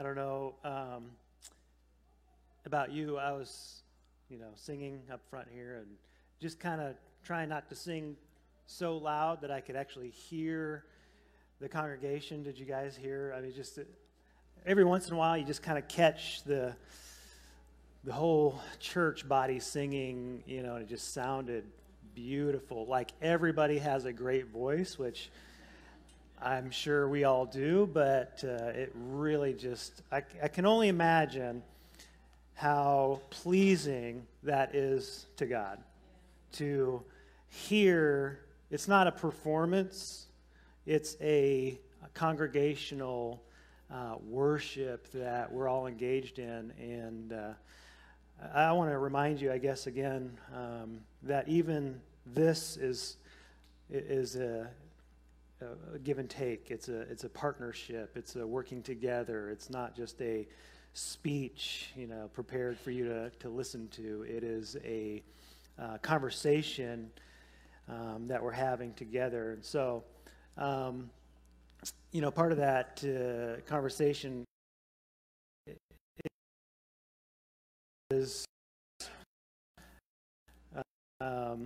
I don't know um, about you. I was, you know, singing up front here and just kind of trying not to sing so loud that I could actually hear the congregation. Did you guys hear? I mean, just every once in a while, you just kind of catch the the whole church body singing, you know, and it just sounded beautiful. Like everybody has a great voice, which I'm sure we all do, but uh, it really just, I, I can only imagine how pleasing that is to God to hear. It's not a performance, it's a, a congregational uh, worship that we're all engaged in. And uh, I want to remind you, I guess, again, um, that even this is, is a, give and take. It's a, it's a partnership. It's a working together. It's not just a speech, you know, prepared for you to, to listen to. It is a uh, conversation um, that we're having together. And so, um, you know, part of that uh, conversation is um,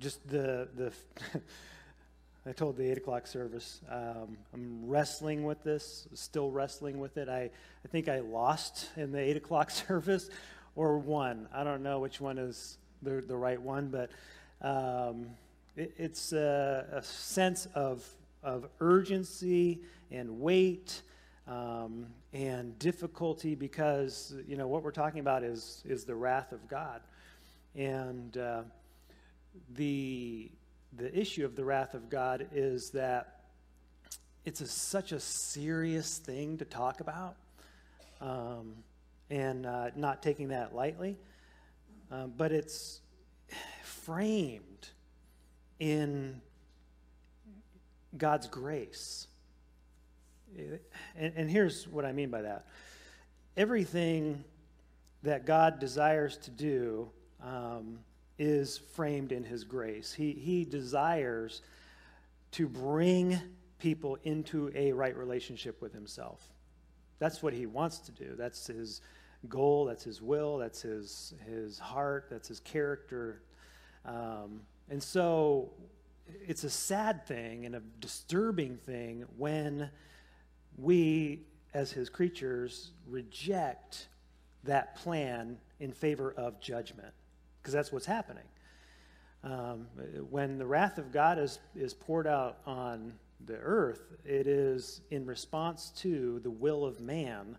just the the I told the eight o'clock service um, I'm wrestling with this, still wrestling with it. I I think I lost in the eight o'clock service, or won. I don't know which one is the the right one, but um, it, it's a, a, sense of of urgency and weight. Um, and difficulty because you know what we're talking about is is the wrath of God, and uh, the the issue of the wrath of God is that it's a, such a serious thing to talk about, um, and uh, not taking that lightly. Um, but it's framed in God's grace. And, and here's what I mean by that everything that God desires to do um, is framed in his grace. He, he desires to bring people into a right relationship with himself. That's what he wants to do. That's his goal, that's his will, that's his, his heart, that's his character. Um, and so it's a sad thing and a disturbing thing when we, as his creatures, reject that plan in favor of judgment because that's what's happening. Um, when the wrath of God is, is poured out on the earth, it is in response to the will of man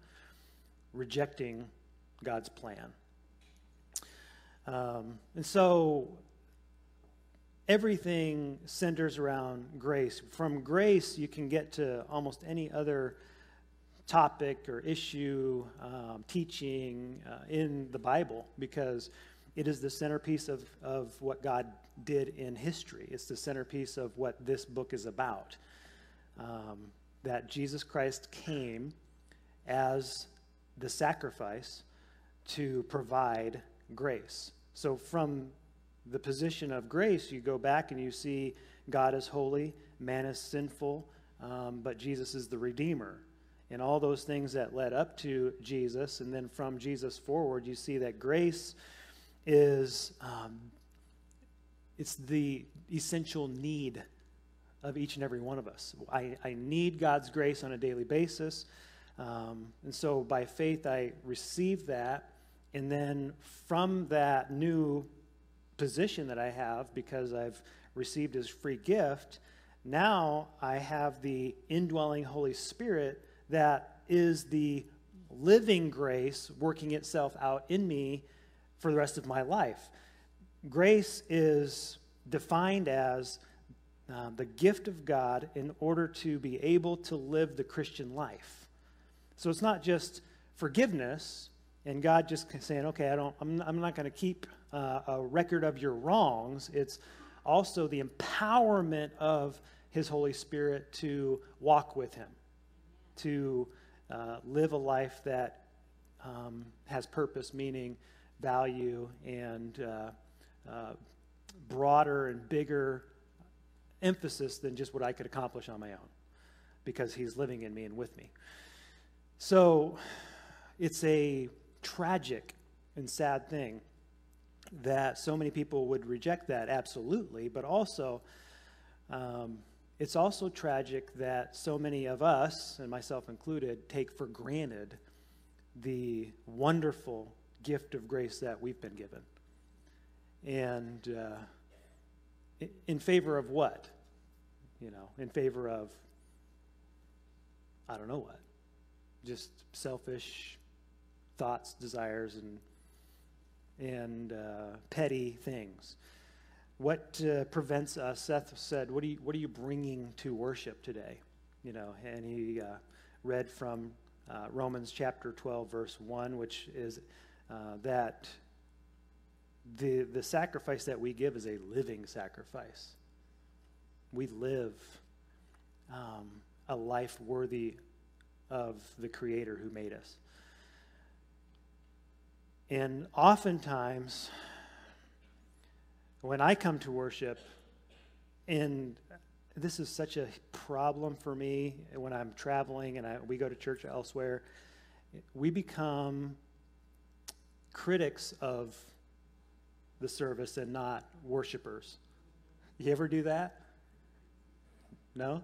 rejecting God's plan. Um, and so everything centers around grace. From grace, you can get to almost any other topic or issue, um, teaching uh, in the Bible because it is the centerpiece of, of what God did in history. It's the centerpiece of what this book is about. Um, that Jesus Christ came as the sacrifice to provide grace. So, from the position of grace, you go back and you see God is holy, man is sinful, um, but Jesus is the Redeemer. And all those things that led up to Jesus, and then from Jesus forward, you see that grace is um, it's the essential need of each and every one of us. I, I need God's grace on a daily basis. Um, and so by faith, I receive that. And then from that new position that I have, because I've received his free gift, now I have the indwelling Holy Spirit that is the living grace working itself out in me for the rest of my life. Grace is defined as uh, the gift of God in order to be able to live the Christian life. So it's not just forgiveness and God just saying, okay, I don't, I'm, I'm not going to keep uh, a record of your wrongs. It's also the empowerment of His Holy Spirit to walk with Him, to uh, live a life that um, has purpose, meaning value and uh, uh, broader and bigger emphasis than just what I could accomplish on my own because he's living in me and with me. So it's a tragic and sad thing that so many people would reject that, absolutely, but also um, it's also tragic that so many of us, and myself included, take for granted the wonderful gift of grace that we've been given. And uh, in favor of what? You know, in favor of, I don't know what, just selfish thoughts, desires, and and uh, petty things. What uh, prevents us? Seth said, "What are you What are you bringing to worship today?" You know, and he uh, read from uh, Romans chapter twelve, verse one, which is uh, that the the sacrifice that we give is a living sacrifice. We live um, a life worthy of the Creator who made us. And oftentimes, when I come to worship, and this is such a problem for me when I'm traveling and I, we go to church elsewhere, we become critics of the service and not worshipers. You ever do that? No?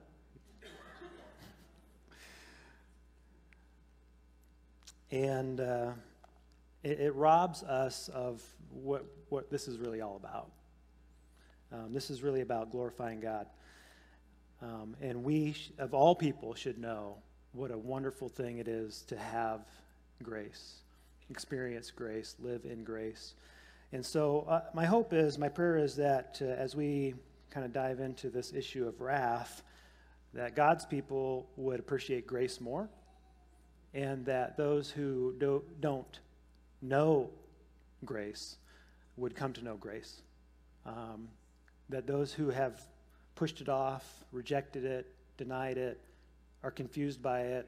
And uh, it, it robs us of what, what this is really all about. Um, this is really about glorifying God. Um, and we, sh- of all people, should know what a wonderful thing it is to have grace, experience grace, live in grace. And so, uh, my hope is, my prayer is that uh, as we kind of dive into this issue of wrath, that God's people would appreciate grace more, and that those who do, don't know grace would come to know grace. Um, that those who have pushed it off, rejected it, denied it, are confused by it,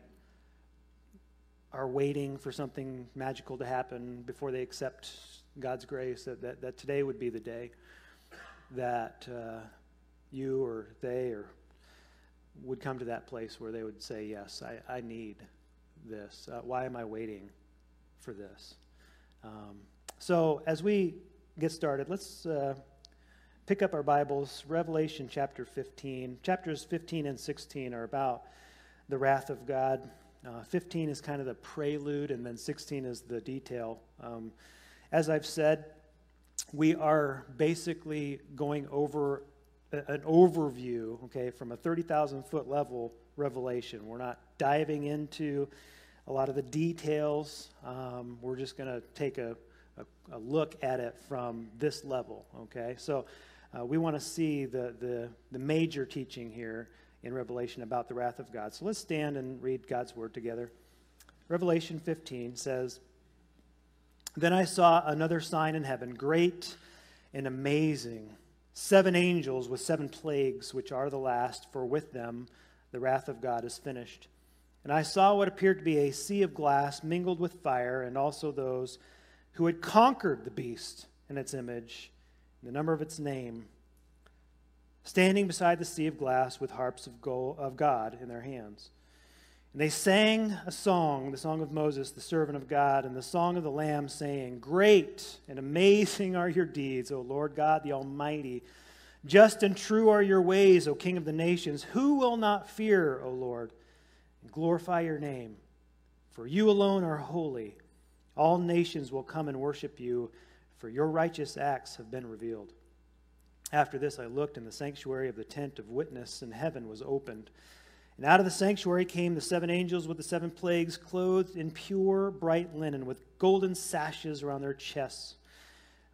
are waiting for something magical to happen before they accept God's grace, that, that, that today would be the day that uh, you or they or would come to that place where they would say, Yes, I, I need this. Uh, why am I waiting for this? Um, so, as we get started, let's uh, pick up our Bibles. Revelation chapter 15. Chapters 15 and 16 are about the wrath of God. Uh, 15 is kind of the prelude, and then 16 is the detail. Um, as I've said, we are basically going over an overview, okay, from a 30,000 foot level revelation. We're not diving into a lot of the details. Um, we're just going to take a, a, a, look at it from this level, okay? So uh, we want to see the, the, the major teaching here in Revelation about the wrath of God. So let's stand and read God's word together. Revelation 15 says, Then I saw another sign in heaven, great and amazing. Seven angels with seven plagues, which are the last, for with them the wrath of God is finished. And I saw what appeared to be a sea of glass mingled with fire, and also those who had conquered the beast and its image, and the number of its name, standing beside the sea of glass with harps of, gold, of God in their hands. And they sang a song, the song of Moses, the servant of God, and the song of the Lamb, saying, Great and amazing are your deeds, O Lord God the Almighty. Just and true are your ways, O King of the nations. Who will not fear, O Lord? and glorify your name. For you alone are holy. All nations will come and worship you, for your righteous acts have been revealed. After this, I looked, and the sanctuary of the tent of witness in heaven was opened. And out of the sanctuary came the seven angels with the seven plagues, clothed in pure, bright linen, with golden sashes around their chests.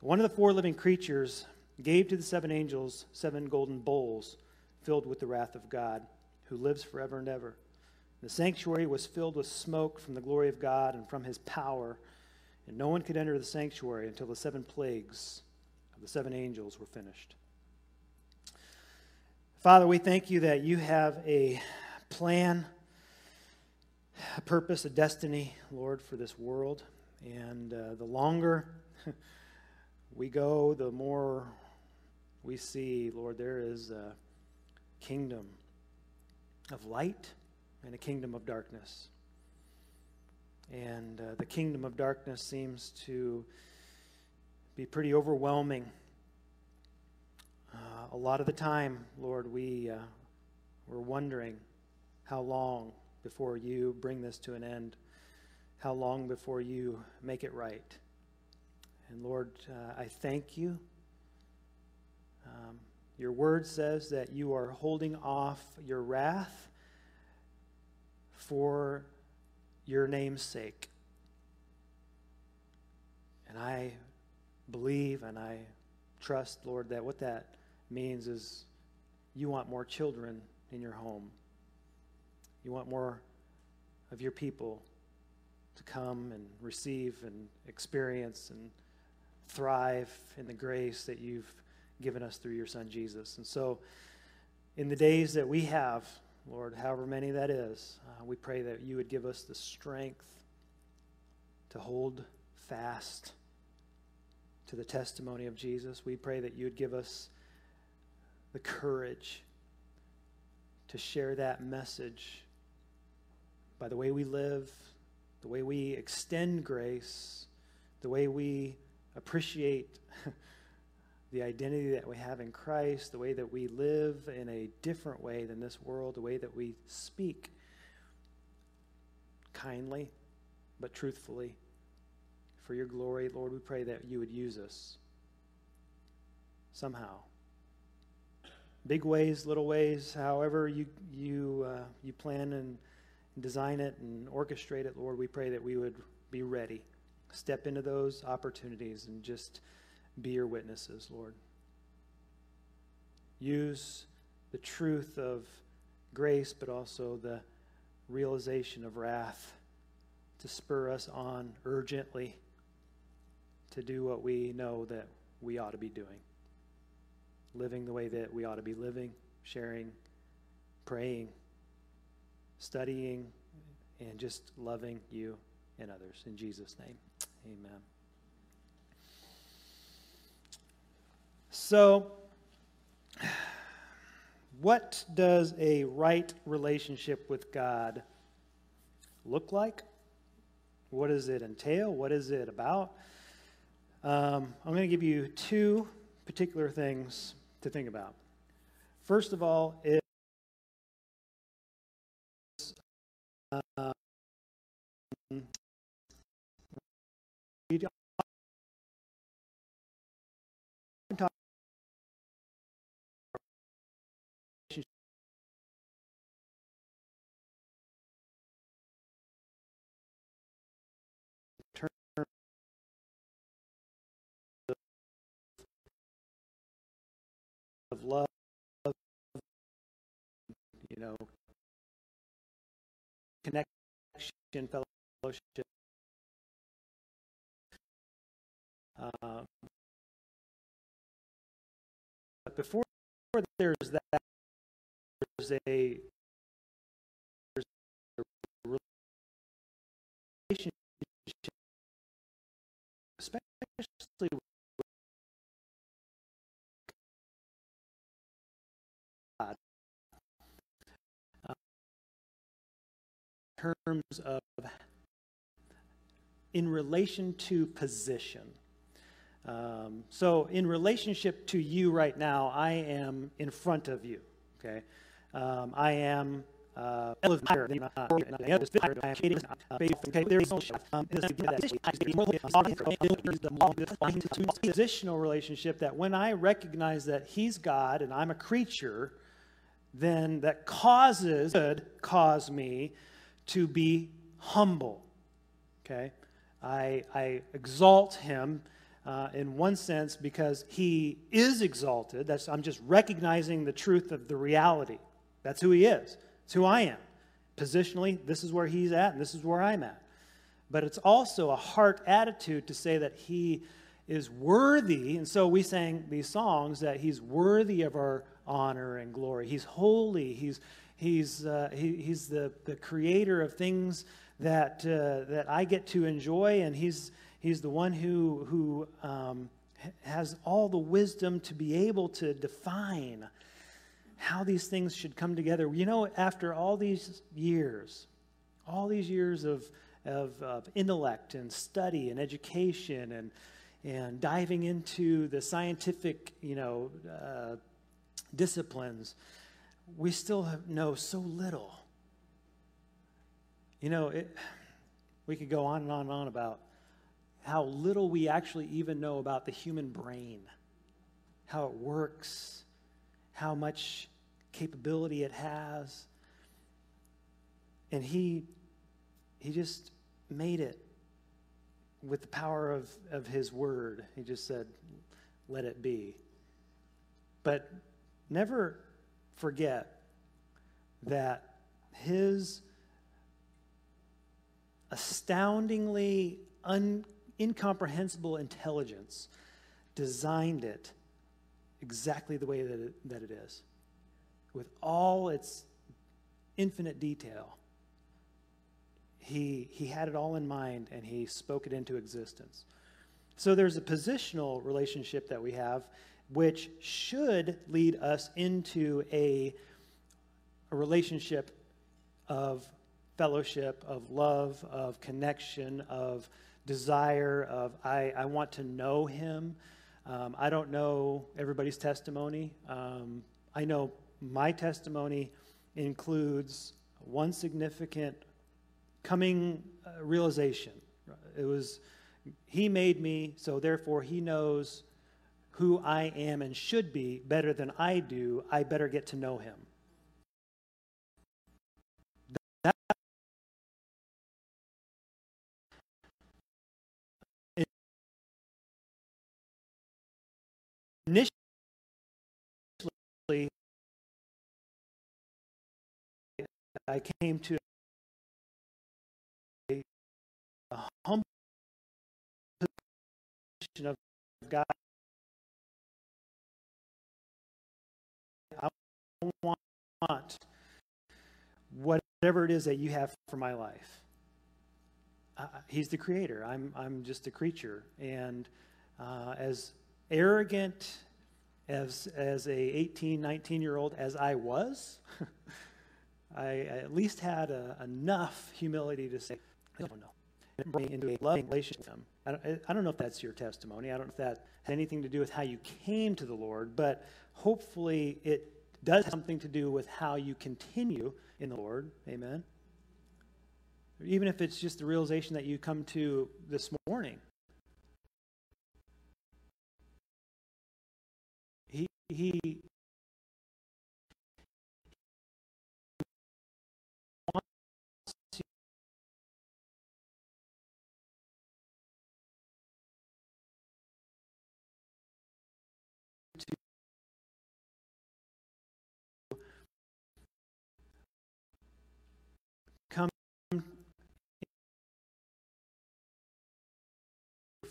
One of the four living creatures gave to the seven angels seven golden bowls filled with the wrath of God, who lives forever and ever. The sanctuary was filled with smoke from the glory of God and from his power, and no one could enter the sanctuary until the seven plagues of the seven angels were finished. Father, we thank you that you have a plan, a purpose, a destiny, Lord, for this world. And uh, the longer we go, the more we see, Lord, there is a kingdom of light and a kingdom of darkness. and uh, the kingdom of darkness seems to be pretty overwhelming. Uh, a lot of the time, Lord, we, uh, we're wondering how long before you bring this to an end, how long before you make it right. And Lord, uh, I thank you. Um, your word says that you are holding off your wrath for your name's sake. And I believe and I trust, Lord, that what that means is you want more children in your home. You want more of your people to come and receive and experience and thrive in the grace that you've given us through your son Jesus. And so, in the days that we have, Lord, however many that is, uh, we pray that you would give us the strength to hold fast to the testimony of Jesus. We pray that you would give us the courage to share that message by the way we live, the way we extend grace, the way we appreciate the identity that we have in Christ, the way that we live in a different way than this world, the way that we speak kindly but truthfully for your glory. Lord, we pray that you would use us somehow. Big ways, little ways, however you, you, uh, you plan and design it and orchestrate it, Lord, we pray that we would be ready. Step into those opportunities and just be your witnesses, Lord. Use the truth of grace, but also the realization of wrath to spur us on urgently to do what we know that we ought to be doing. Living the way that we ought to be living, sharing, praying, studying, and just loving you and others. In Jesus' name, amen. So, what does a right relationship with God look like? What does it entail? What is it about? Um, I'm going to give you two particular things to think about. First of all, of love, you know, connection, fellowship. Um, but before there's that, there's a, there's a relationship, terms of in relation to position. Um, so, in relationship to you right now, I am in front of you. Okay, um, I am. Uh, positional relationship that when I recognize that He's God and I'm a creature, then that causes could cause me to be humble. Okay? I, I exalt him uh, in one sense because he is exalted. That's, I'm just recognizing the truth of the reality. That's who he is. It's who I am. Positionally, this is where he's at, and this is where I'm at. But it's also a heart attitude to say that he is worthy. And so we sang these songs that he's worthy of our honor and glory. He's holy. He's, He's, uh, he, he's the, the creator of things that, uh, that I get to enjoy, and he's, he's the one who, who um, has all the wisdom to be able to define how these things should come together. You know, after all these years, all these years of of, of intellect and study and education and, and diving into the scientific, you know, uh, disciplines, we still have, know so little. You know, it, we could go on and on and on about how little we actually even know about the human brain, how it works, how much capability it has. And he, he just made it with the power of, of his word. He just said, let it be. But never forget that his astoundingly un, incomprehensible intelligence designed it exactly the way that it, that it is, with all its infinite detail. He, he had it all in mind and he spoke it into existence. So there's a positional relationship that we have, which should lead us into a, a relationship of fellowship, of love, of connection, of desire, of I, I want to know him. Um, I don't know everybody's testimony. Um, I know my testimony includes one significant coming uh, realization. It was, He made me, so therefore He knows who I am and should be better than I do. I better get to know Him. initially I came to a, humble position of God. Want whatever it is that you have for my life. Uh, he's the creator. I'm, I'm just a creature. And uh, as arrogant as, as a 18, 19 year old as I was, I at least had a, enough humility to say, I don't know. And bring into a loving relationship with him. I don't, I don't know if that's your testimony. I don't know if that had anything to do with how you came to the Lord, but hopefully it does have something to do with how you continue in the Lord. Amen. Even if it's just the realization that you come to this morning he to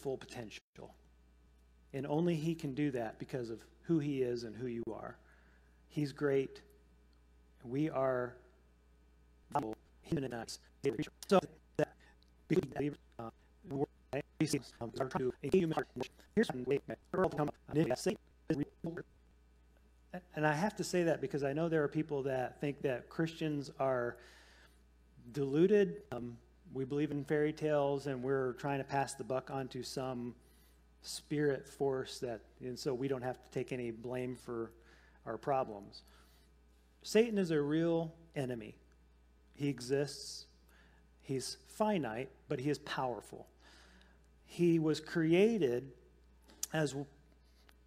full potential. And only he can do that because of who he is and who you are. He's great. We are human and. So that uh, are to human here's come and I have to say that because I know there are people that think that Christians are deluded. Um, we believe in fairy tales and we're trying to pass the buck on to some spirit force that, and so we don't have to take any blame for our problems. Satan is a real enemy. He exists. He's finite, but he is powerful. He was created as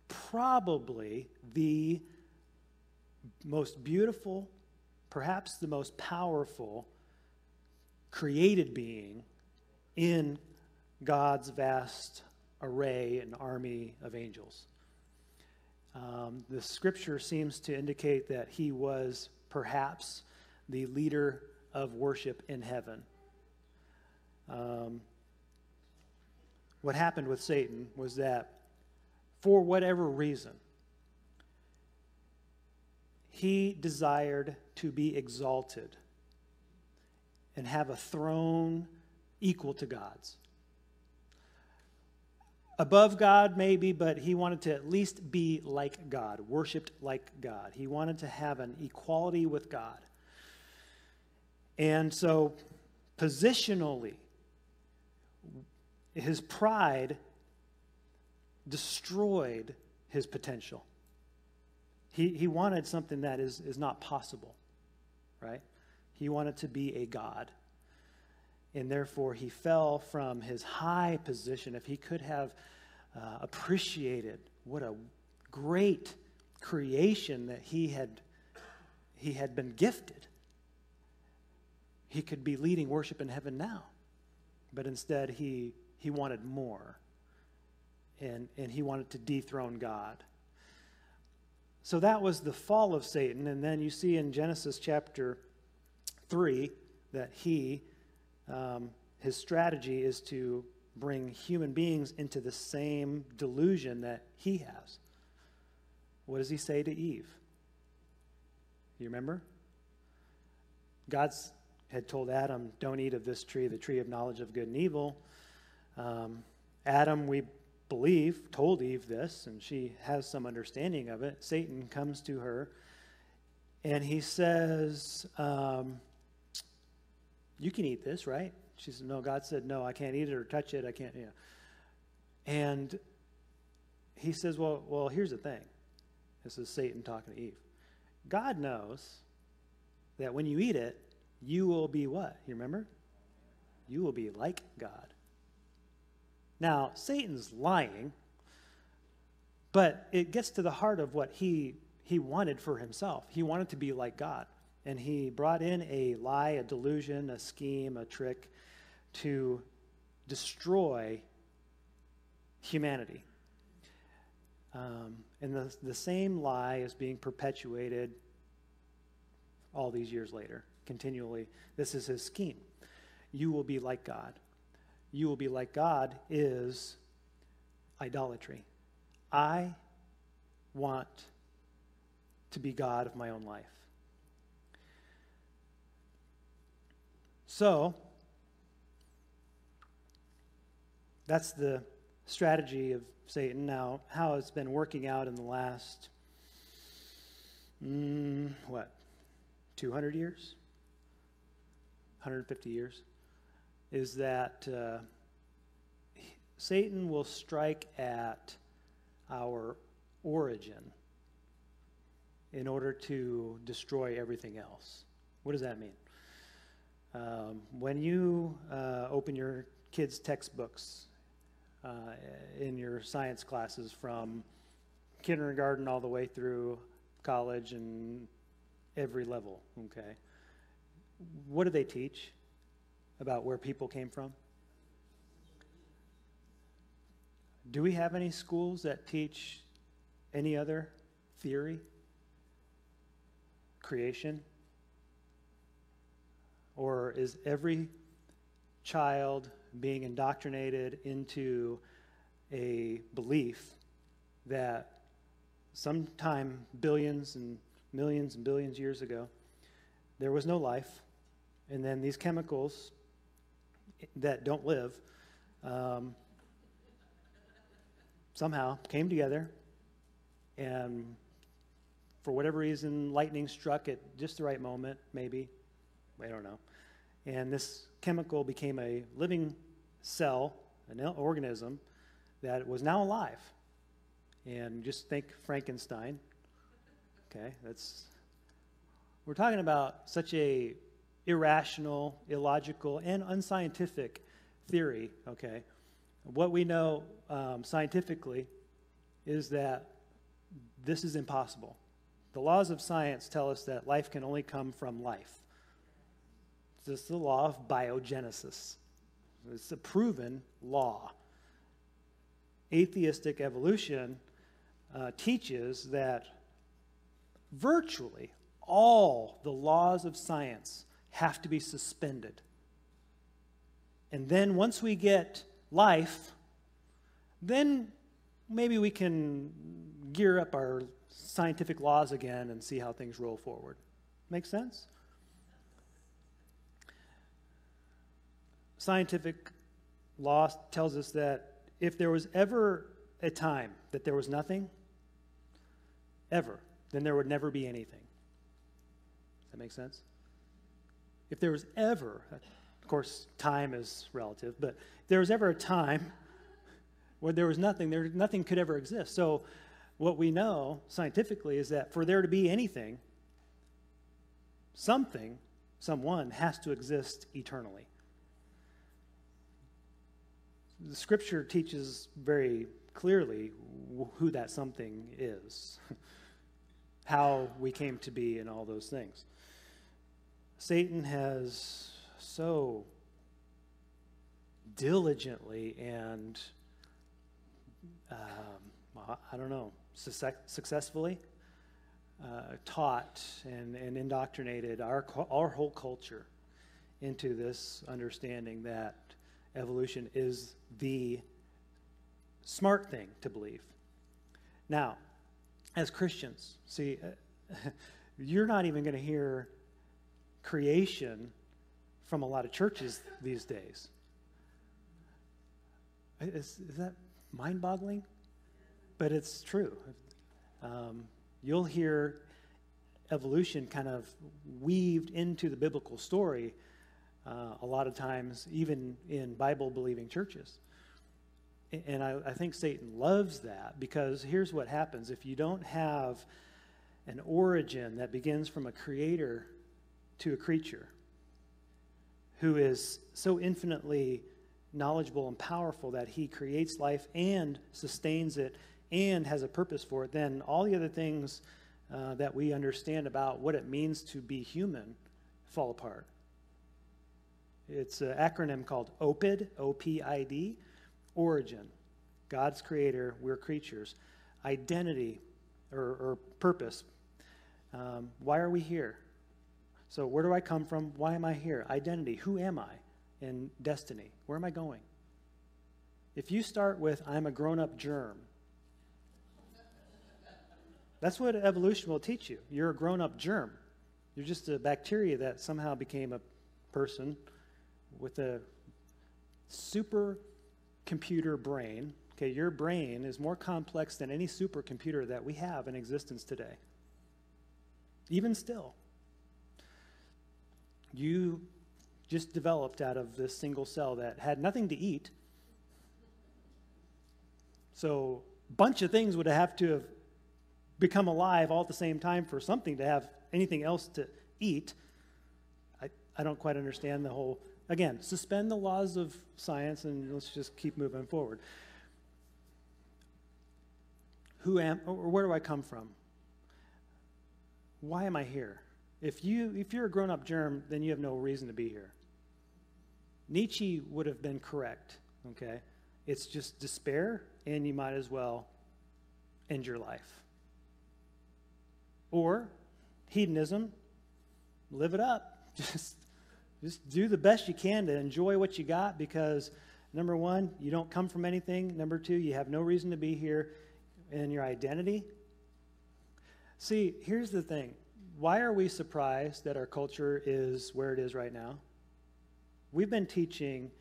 probably the most beautiful, perhaps the most powerful created being in God's vast array, and army of angels. Um, the scripture seems to indicate that he was perhaps the leader of worship in heaven. Um, what happened with Satan was that, for whatever reason, he desired to be exalted and have a throne equal to God's above God, maybe, but he wanted to at least be like God, worshiped like God. He wanted to have an equality with God. And so, positionally, his pride destroyed his potential. He, he wanted something that is, is not possible, right? He wanted to be a God. And therefore, he fell from his high position. If he could have uh, appreciated what a great creation that he had, he had been gifted, he could be leading worship in heaven now. But instead, he, he wanted more. And, and he wanted to dethrone God. So that was the fall of Satan. And then you see in Genesis chapter 3 that he, um, his strategy is to bring human beings into the same delusion that he has. What does he say to Eve? You remember? God's had told Adam, Don't eat of this tree, the tree of knowledge of good and evil. Um, Adam, we believe, told Eve this, and she has some understanding of it. Satan comes to her and he says, um, You can eat this, right? She said, No, God said, No, I can't eat it or touch it. I can't, you know. And he says, Well, well, here's the thing. This is Satan talking to Eve. God knows that when you eat it, you will be what? You remember? You will be like God. Now, Satan's lying, but it gets to the heart of what he, he wanted for himself. He wanted to be like God. And he brought in a lie, a delusion, a scheme, a trick to destroy humanity. Um, and the, the same lie is being perpetuated all these years later continually. This is his scheme. You will be like God. You will be like God is idolatry. I want to be God of my own life. So, that's the strategy of Satan. Now, how it's been working out in the last, mm, what, 200 years? 150 years, is that uh, Satan will strike at our origin in order to destroy everything else. What does that mean? Um, when you uh, open your kids' textbooks uh, in your science classes from kindergarten all the way through college and every level, okay? what do they teach about where people came from? Do we have any schools that teach any other theory? Creation? Or is every child being indoctrinated into a belief that sometime billions and millions and billions years ago, there was no life, and then these chemicals that don't live um, somehow came together, and for whatever reason, lightning struck at just the right moment, maybe. I don't know. And this chemical became a living cell, an organism that was now alive. And just think Frankenstein. Okay, that's. We're talking about such a irrational, illogical, and unscientific theory, okay? What we know um, scientifically is that this is impossible. The laws of science tell us that life can only come from life. This is the law of biogenesis. It's a proven law. Atheistic evolution uh, teaches that virtually all the laws of science have to be suspended. And then once we get life, then maybe we can gear up our scientific laws again and see how things roll forward. Make sense? Scientific law tells us that if there was ever a time that there was nothing, ever, then there would never be anything. Does that make sense? If there was ever of course, time is relative, but if there was ever a time where there was nothing, there nothing could ever exist. So what we know scientifically is that for there to be anything, something, someone has to exist eternally. The scripture teaches very clearly who that something is, how we came to be, and all those things. Satan has so diligently and um, I don't know, successfully uh, taught and, and indoctrinated our, our whole culture into this understanding that evolution is the smart thing to believe. Now, as Christians, see, uh, you're not even going to hear creation from a lot of churches these days. Is, is that mind boggling? But it's true. Um, you'll hear evolution kind of weaved into the biblical story uh, a lot of times, even in Bible believing churches. And I, I think Satan loves that because here's what happens if you don't have an origin that begins from a creator to a creature who is so infinitely knowledgeable and powerful that he creates life and sustains it and has a purpose for it, then all the other things uh, that we understand about what it means to be human fall apart. It's an acronym called OPID, O P I D, origin. God's creator, we're creatures. Identity or, or purpose. Um, why are we here? So, where do I come from? Why am I here? Identity. Who am I? And destiny. Where am I going? If you start with, I'm a grown up germ, that's what evolution will teach you. You're a grown up germ. You're just a bacteria that somehow became a person with a super computer brain. Okay, your brain is more complex than any supercomputer that we have in existence today. Even still, you just developed out of this single cell that had nothing to eat. So, a bunch of things would have to have become alive all at the same time for something to have anything else to eat. I, I don't quite understand the whole. Again, suspend the laws of science and let's just keep moving forward. Who am, or where do I come from? Why am I here? If, you, if you're a grown up germ, then you have no reason to be here. Nietzsche would have been correct, okay? It's just despair, and you might as well end your life. Or hedonism, live it up. Just, just do the best you can to enjoy what you got because, number one, you don't come from anything. Number two, you have no reason to be here. And your identity. See, here's the thing why are we surprised that our culture is where it is right now? We've been teaching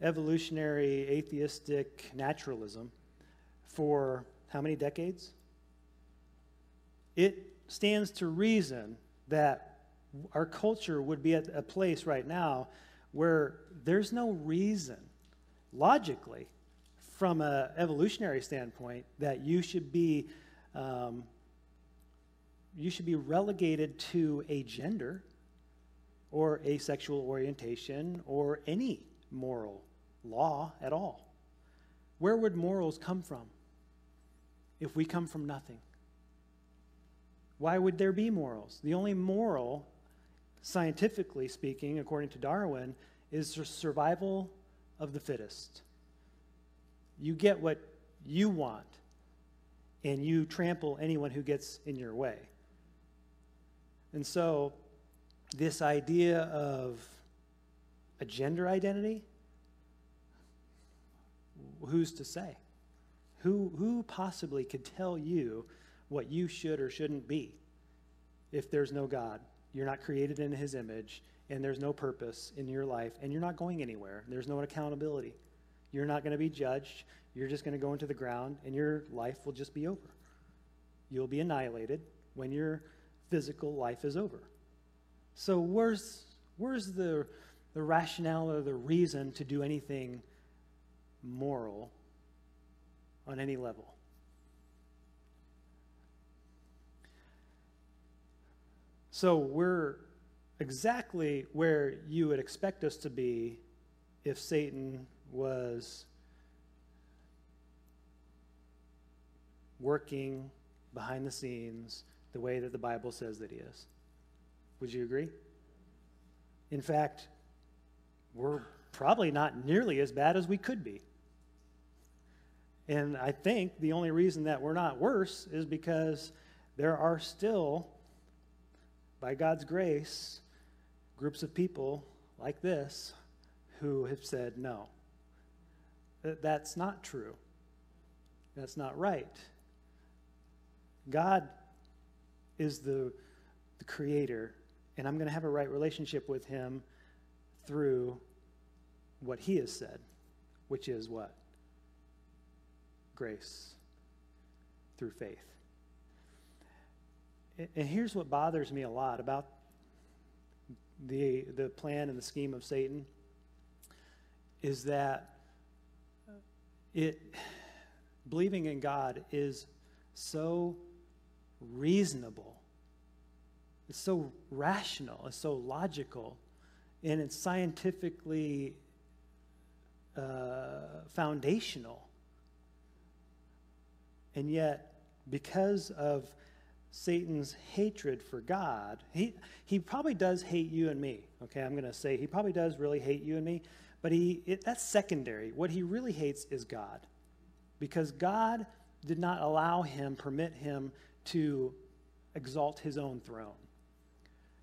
evolutionary, atheistic naturalism for how many decades? It stands to reason that our culture would be at a place right now where there's no reason, logically, from an evolutionary standpoint, that you should be um, you should be relegated to a gender or a sexual orientation or any moral law at all. Where would morals come from if we come from nothing? Why would there be morals? The only moral, scientifically speaking, according to Darwin, is the survival of the fittest. You get what you want, and you trample anyone who gets in your way. And so, this idea of a gender identity, who's to say? Who, who possibly could tell you what you should or shouldn't be if there's no God. You're not created in His image, and there's no purpose in your life, and you're not going anywhere. There's no accountability. You're not going to be judged. You're just going to go into the ground, and your life will just be over. You'll be annihilated when your physical life is over. So, where's, where's the, the rationale or the reason to do anything moral on any level. So we're exactly where you would expect us to be if Satan was working behind the scenes the way that the Bible says that he is. Would you agree? In fact, we're probably not nearly as bad as we could be. And I think the only reason that we're not worse is because there are still, by God's grace, groups of people like this who have said no. That's not true. That's not right. God is the, the creator, and I'm going to have a right relationship with him through what he has said, which is what? Grace through faith. And here's what bothers me a lot about the, the plan and the scheme of Satan is that it believing in God is so reasonable. It's so rational, it's so logical, and it's scientifically uh, foundational. And yet, because of Satan's hatred for God, he, he probably does hate you and me. Okay, I'm going to say he probably does really hate you and me, but he, it, that's secondary. What he really hates is God. Because God did not allow him, permit him to exalt his own throne.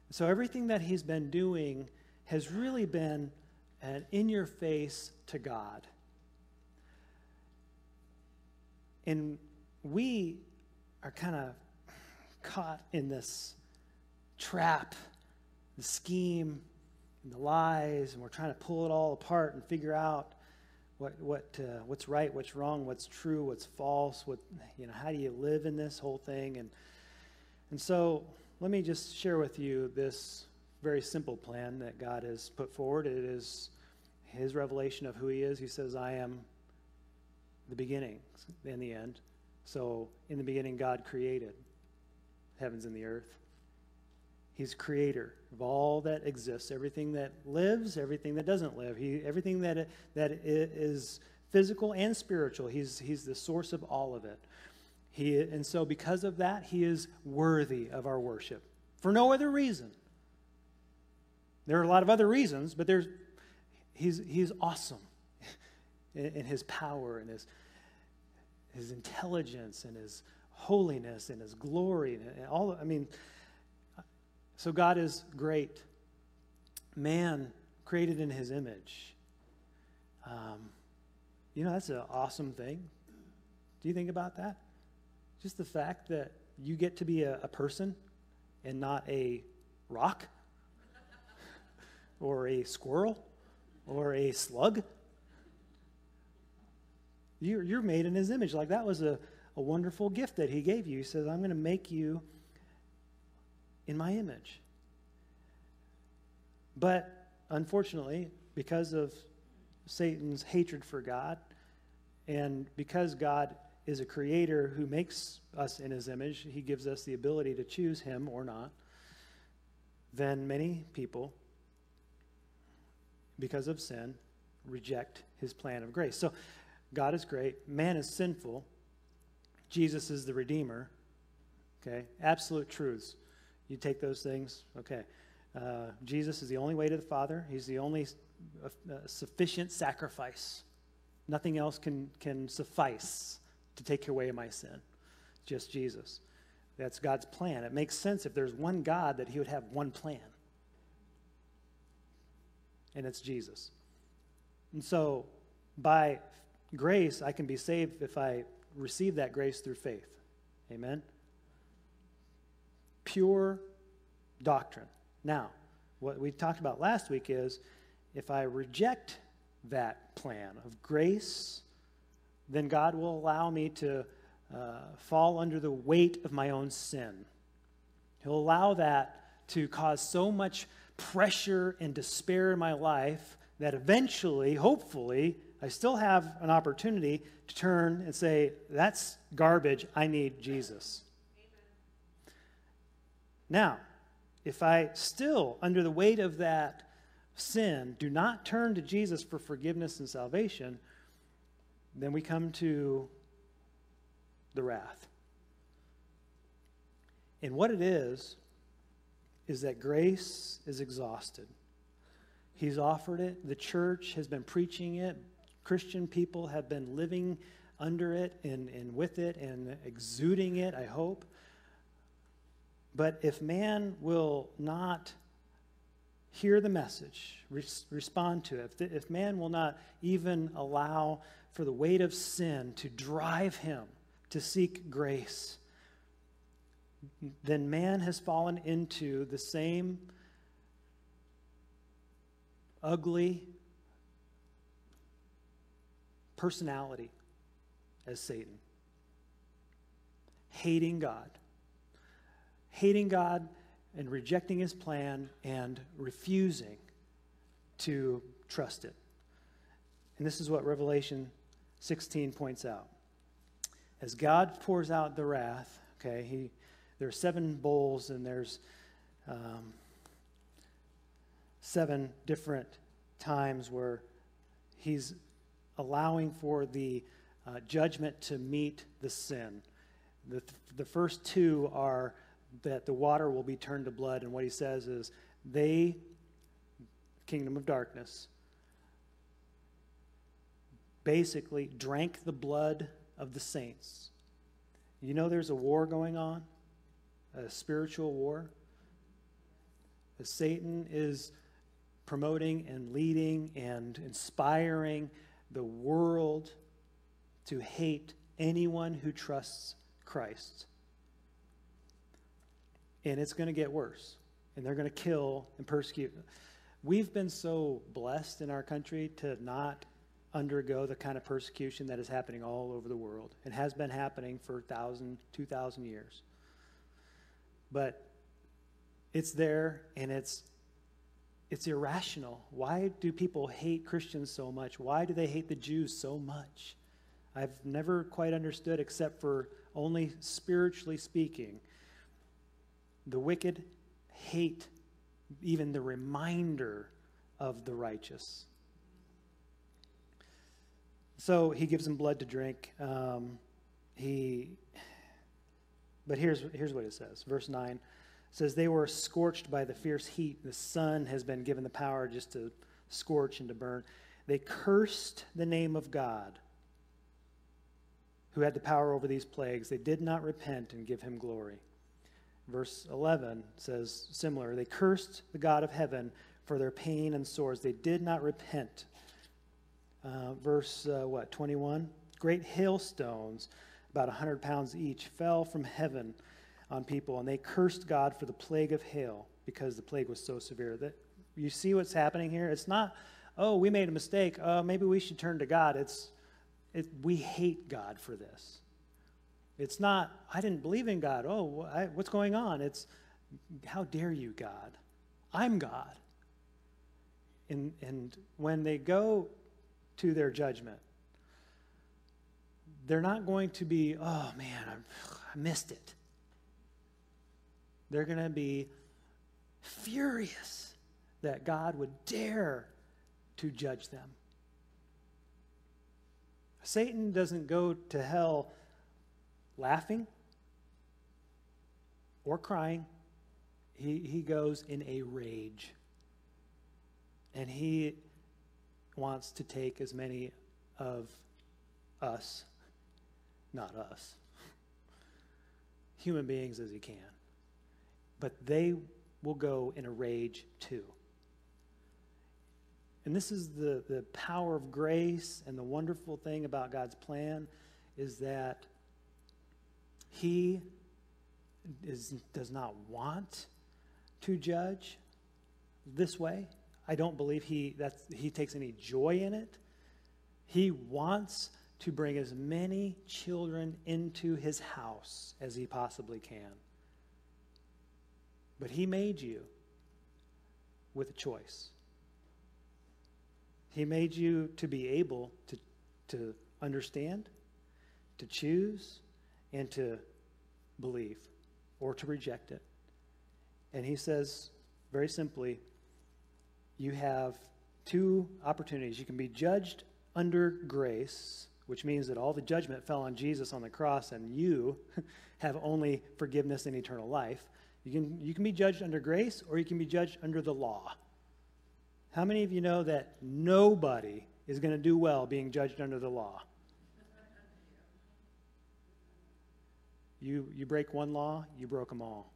So everything that he's been doing has really been an in your face to God. And we are kind of caught in this trap, the scheme, and the lies, and we're trying to pull it all apart and figure out what, what, uh, what's right, what's wrong, what's true, what's false, what, you know, how do you live in this whole thing? And, and so let me just share with you this very simple plan that God has put forward. It is his revelation of who he is. He says, I am the beginning and the end. So in the beginning, God created heavens and the earth. He's creator of all that exists, everything that lives, everything that doesn't live, he, everything that, that is physical and spiritual. He's, he's the source of all of it. He, and so, because of that, he is worthy of our worship for no other reason. There are a lot of other reasons, but there's, he's, he's awesome in, in his power and his, his intelligence and his holiness and his glory and all. I mean, so God is great. Man created in his image. Um, you know, that's an awesome thing. Do you think about that? Just the fact that you get to be a, a person and not a rock or a squirrel or a slug. You're, you're made in his image. Like that was a, a wonderful gift that he gave you. He says, I'm going to make you in my image. But unfortunately, because of Satan's hatred for God, and because God is a creator who makes us in his image, he gives us the ability to choose him or not, then many people, because of sin, reject his plan of grace. So God is great, man is sinful, Jesus is the Redeemer. Okay, absolute truths. You take those things, okay. Uh, Jesus is the only way to the Father. He's the only uh, sufficient sacrifice. Nothing else can, can suffice to take away my sin. Just Jesus. That's God's plan. It makes sense if there's one God that he would have one plan. And it's Jesus. And so by grace, I can be saved if I receive that grace through faith. Amen? Pure doctrine. Now, what we talked about last week is if I reject that plan of grace, then God will allow me to uh, fall under the weight of my own sin. He'll allow that to cause so much pressure and despair in my life that eventually, hopefully, I still have an opportunity to turn and say, That's garbage. I need Jesus. Amen. Now, if I still, under the weight of that sin, do not turn to Jesus for forgiveness and salvation, then we come to the wrath. And what it is, is that grace is exhausted. He's offered it. The church has been preaching it. Christian people have been living under it and, and with it and exuding it, I hope. But if man will not hear the message, res- respond to it, if, the, if man will not even allow for the weight of sin to drive him to seek grace, then man has fallen into the same ugly personality as Satan. Hating God. Hating God and rejecting his plan and refusing to trust it. And this is what Revelation 16 points out. As God pours out the wrath, okay, he, there are seven bowls and there's um, seven different times where he's allowing for the uh, judgment to meet the sin. The, the first two are that the water will be turned to blood, and what he says is, they, kingdom of darkness, basically drank the blood of the saints. You know there's a war going on, a spiritual war. Satan is promoting and leading and inspiring the world to hate anyone who trusts Christ. And it's going to get worse. And they're going to kill and persecute. We've been so blessed in our country to not undergo the kind of persecution that is happening all over the world. It has been happening for 1,000, 2,000 years. But it's there and it's it's irrational. Why do people hate Christians so much? Why do they hate the Jews so much? I've never quite understood, except for only spiritually speaking. The wicked hate even the reminder of the righteous. So he gives them blood to drink. Um, he, but here's, here's what it says. Verse 9 says they were scorched by the fierce heat. The sun has been given the power just to scorch and to burn. They cursed the name of God who had the power over these plagues. They did not repent and give him glory. Verse 11 says similar. They cursed the God of heaven for their pain and sores. They did not repent. Uh, verse, uh, what, 21? Great hailstones, about 100 pounds each, fell from heaven on people, and they cursed God for the plague of hail because the plague was so severe. That you see what's happening here? It's not, oh, we made a mistake. Uh, maybe we should turn to God. It's, it, we hate God for this. It's not, I didn't believe in God. Oh, I, what's going on? It's, how dare you, God? I'm God. And, and when they go to their judgment, they're not going to be, oh man, I, I missed it they're going to be furious that God would dare to judge them. Satan doesn't go to hell laughing or crying. He, he goes in a rage. And he wants to take as many of us, not us, human beings as he can but they will go in a rage too. And this is the, the power of grace and the wonderful thing about God's plan is that He is, does not want to judge this way. I don't believe he, that's, he takes any joy in it. He wants to bring as many children into his house as he possibly can. But He made you. with a choice. He made you to be able to, to understand, to choose, and to believe or to reject it. And he says very simply, you have two opportunities. You can be judged under grace, which means that all the judgment fell on Jesus on the cross and you have only forgiveness and eternal life. You can, you can be judged under grace or you can be judged under the law. How many of you know that nobody is going to do well being judged under the law? You, you break one law, you broke them all.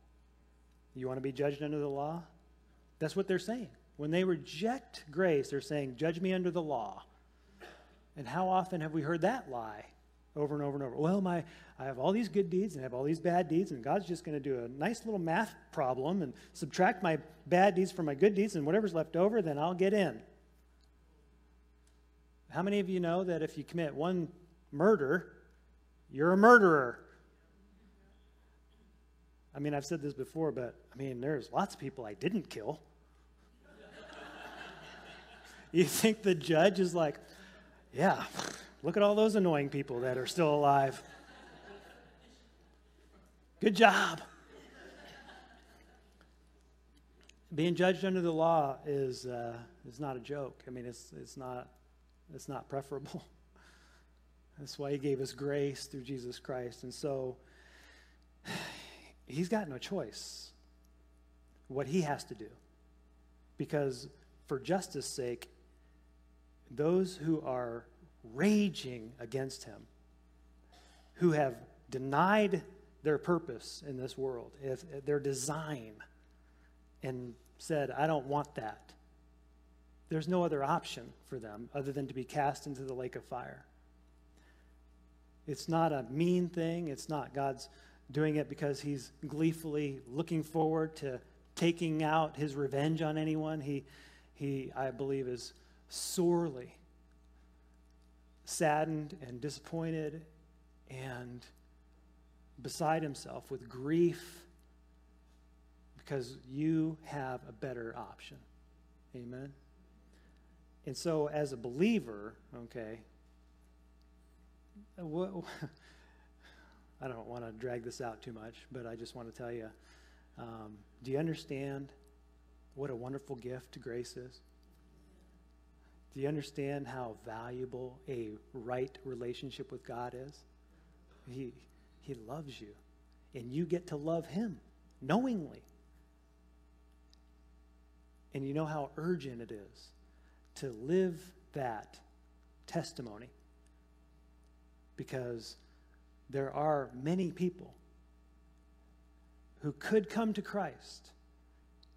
You want to be judged under the law? That's what they're saying. When they reject grace, they're saying, Judge me under the law. And how often have we heard that lie over and over and over? Well, my, I have all these good deeds and I have all these bad deeds, and God's just going to do a nice little math problem and subtract my bad deeds from my good deeds, and whatever's left over, then I'll get in. How many of you know that if you commit one murder, you're a murderer? I mean, I've said this before, but I mean, there's lots of people I didn't kill. you think the judge is like, yeah, look at all those annoying people that are still alive. Good job. Being judged under the law is, uh, is not a joke. I mean, it's, it's, not, it's not preferable. That's why he gave us grace through Jesus Christ. And so he's got no choice what he has to do. Because for justice' sake, those who are raging against him, who have denied their purpose in this world, if their design, and said, I don't want that, there's no other option for them other than to be cast into the lake of fire. It's not a mean thing. It's not God's doing it because he's gleefully looking forward to taking out his revenge on anyone. He, he I believe, is sorely saddened and disappointed and beside himself with grief because you have a better option. Amen. And so, as a believer, okay, what, I don't want to drag this out too much, but I just want to tell you um, do you understand what a wonderful gift grace is? Do you understand how valuable a right relationship with God is? He, he loves you, and you get to love Him knowingly. And you know how urgent it is to live that testimony because there are many people who could come to Christ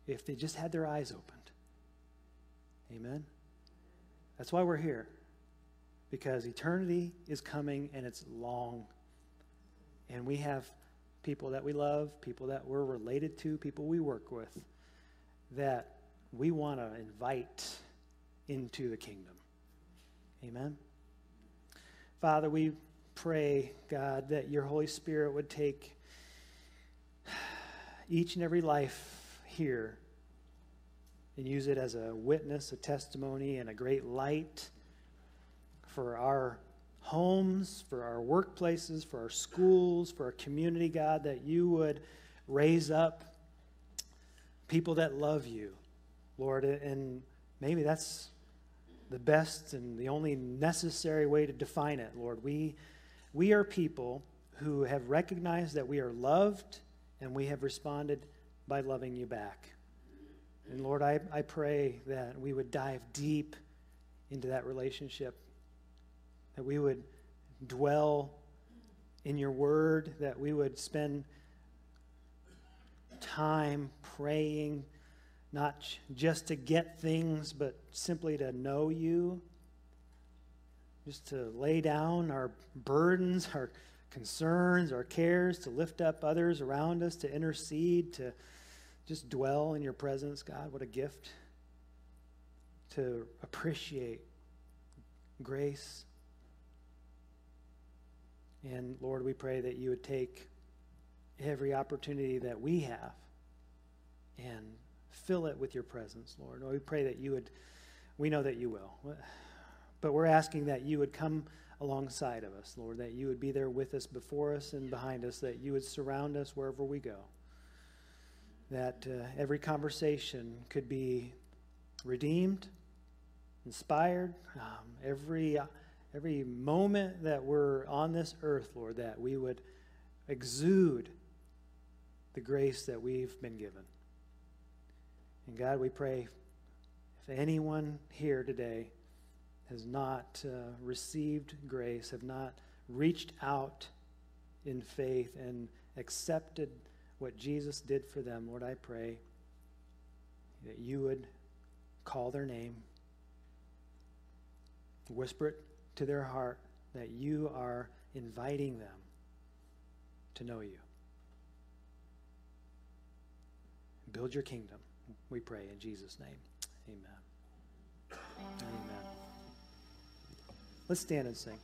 if they just had their eyes opened. Amen? That's why we're here. Because eternity is coming and it's long. And we have people that we love, people that we're related to, people we work with, that we want to invite into the kingdom. Amen? Father, we pray, God, that your Holy Spirit would take each and every life here and use it as a witness, a testimony, and a great light for our homes, for our workplaces, for our schools, for our community, God, that you would raise up people that love you, Lord. And maybe that's the best and the only necessary way to define it, Lord. We we are people who have recognized that we are loved and we have responded by loving you back. And Lord, I, I pray that we would dive deep into that relationship, that we would dwell in your word, that we would spend time praying, not just to get things, but simply to know you just to lay down our burdens, our concerns, our cares, to lift up others around us, to intercede, to just dwell in your presence, God. What a gift to appreciate grace. And Lord, we pray that you would take every opportunity that we have and fill it with your presence, Lord. We pray that you would, we know that you will, but we're asking that you would come alongside of us, Lord, that you would be there with us, before us, and behind us, that you would surround us wherever we go. That uh, every conversation could be redeemed, inspired, um, every, uh, every moment that we're on this earth, Lord, that we would exude the grace that we've been given. And God, we pray if anyone here today has not uh, received grace, have not reached out in faith and accepted what Jesus did for them, Lord, I pray that you would call their name, whisper it to their heart that you are inviting them to know you. Build your kingdom, we pray in Jesus' name. Amen. Amen. Let's stand and sing.